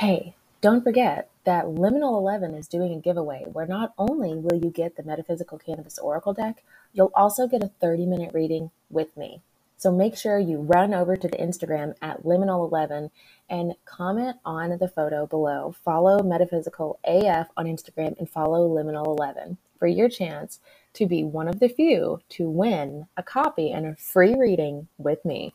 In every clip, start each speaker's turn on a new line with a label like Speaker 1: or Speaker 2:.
Speaker 1: Hey, don't forget that Liminal 11 is doing a giveaway where not only will you get the Metaphysical Cannabis Oracle deck, you'll also get a 30 minute reading with me. So make sure you run over to the Instagram at Liminal11 and comment on the photo below. Follow Metaphysical AF on Instagram and follow Liminal11 for your chance to be one of the few to win a copy and a free reading with me.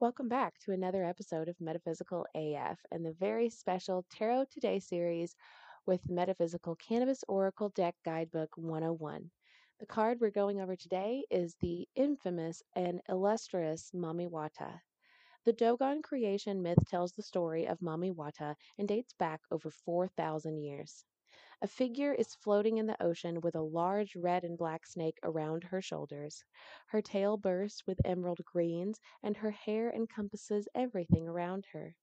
Speaker 2: Welcome back to another episode of Metaphysical AF and the very special Tarot Today series with Metaphysical Cannabis Oracle Deck Guidebook 101. The card we're going over today is the infamous and illustrious Mami Wata. The Dogon creation myth tells the story of Mami Wata and dates back over 4,000 years. A figure is floating in the ocean with a large red and black snake around her shoulders. Her tail bursts with emerald greens, and her hair encompasses everything around her.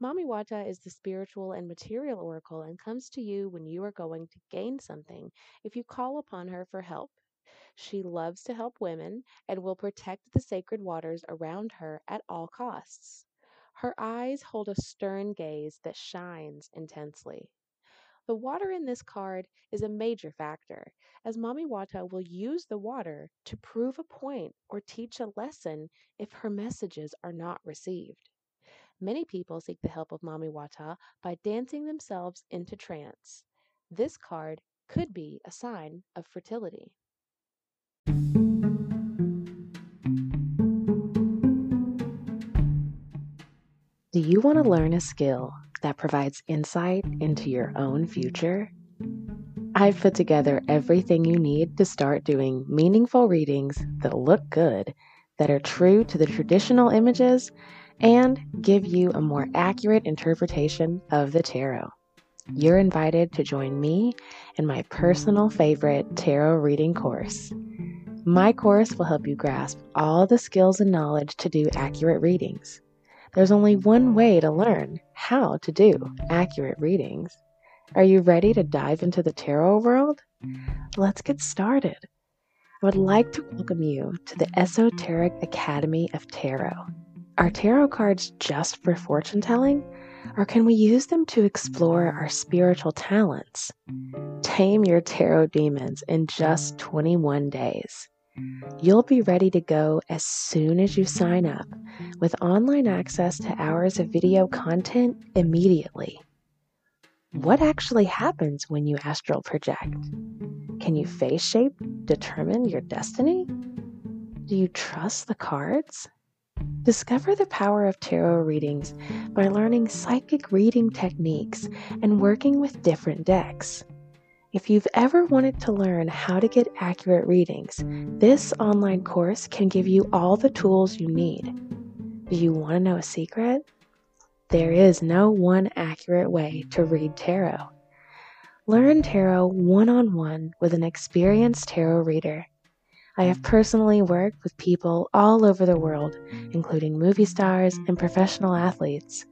Speaker 2: Mami Wata is the spiritual and material oracle and comes to you when you are going to gain something if you call upon her for help. She loves to help women and will protect the sacred waters around her at all costs. Her eyes hold a stern gaze that shines intensely. The water in this card is a major factor, as Mami Wata will use the water to prove a point or teach a lesson if her messages are not received. Many people seek the help of Mami Wata by dancing themselves into trance. This card could be a sign of fertility. Do you want to learn a skill that provides insight into your own future? I've put together everything you need to start doing meaningful readings that look good, that are true to the traditional images, and give you a more accurate interpretation of the tarot. You're invited to join me in my personal favorite tarot reading course. My course will help you grasp all the skills and knowledge to do accurate readings. There's only one way to learn how to do accurate readings. Are you ready to dive into the tarot world? Let's get started. I would like to welcome you to the Esoteric Academy of Tarot. Are tarot cards just for fortune telling? Or can we use them to explore our spiritual talents? Tame your tarot demons in just 21 days. You'll be ready to go as soon as you sign up with online access to hours of video content immediately. What actually happens when you astral project? Can you face shape determine your destiny? Do you trust the cards? Discover the power of tarot readings by learning psychic reading techniques and working with different decks. If you've ever wanted to learn how to get accurate readings, this online course can give you all the tools you need. Do you want to know a secret? There is no one accurate way to read tarot. Learn tarot one on one with an experienced tarot reader. I have personally worked with people all over the world, including movie stars and professional athletes.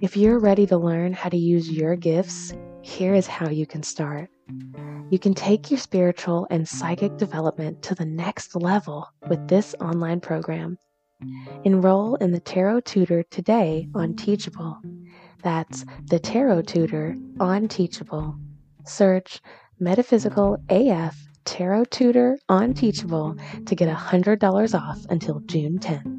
Speaker 2: If you're ready to learn how to use your gifts, here is how you can start. You can take your spiritual and psychic development to the next level with this online program. Enroll in the Tarot Tutor today on Teachable. That's the Tarot Tutor on Teachable. Search Metaphysical AF Tarot Tutor on Teachable to get $100 off until June 10th.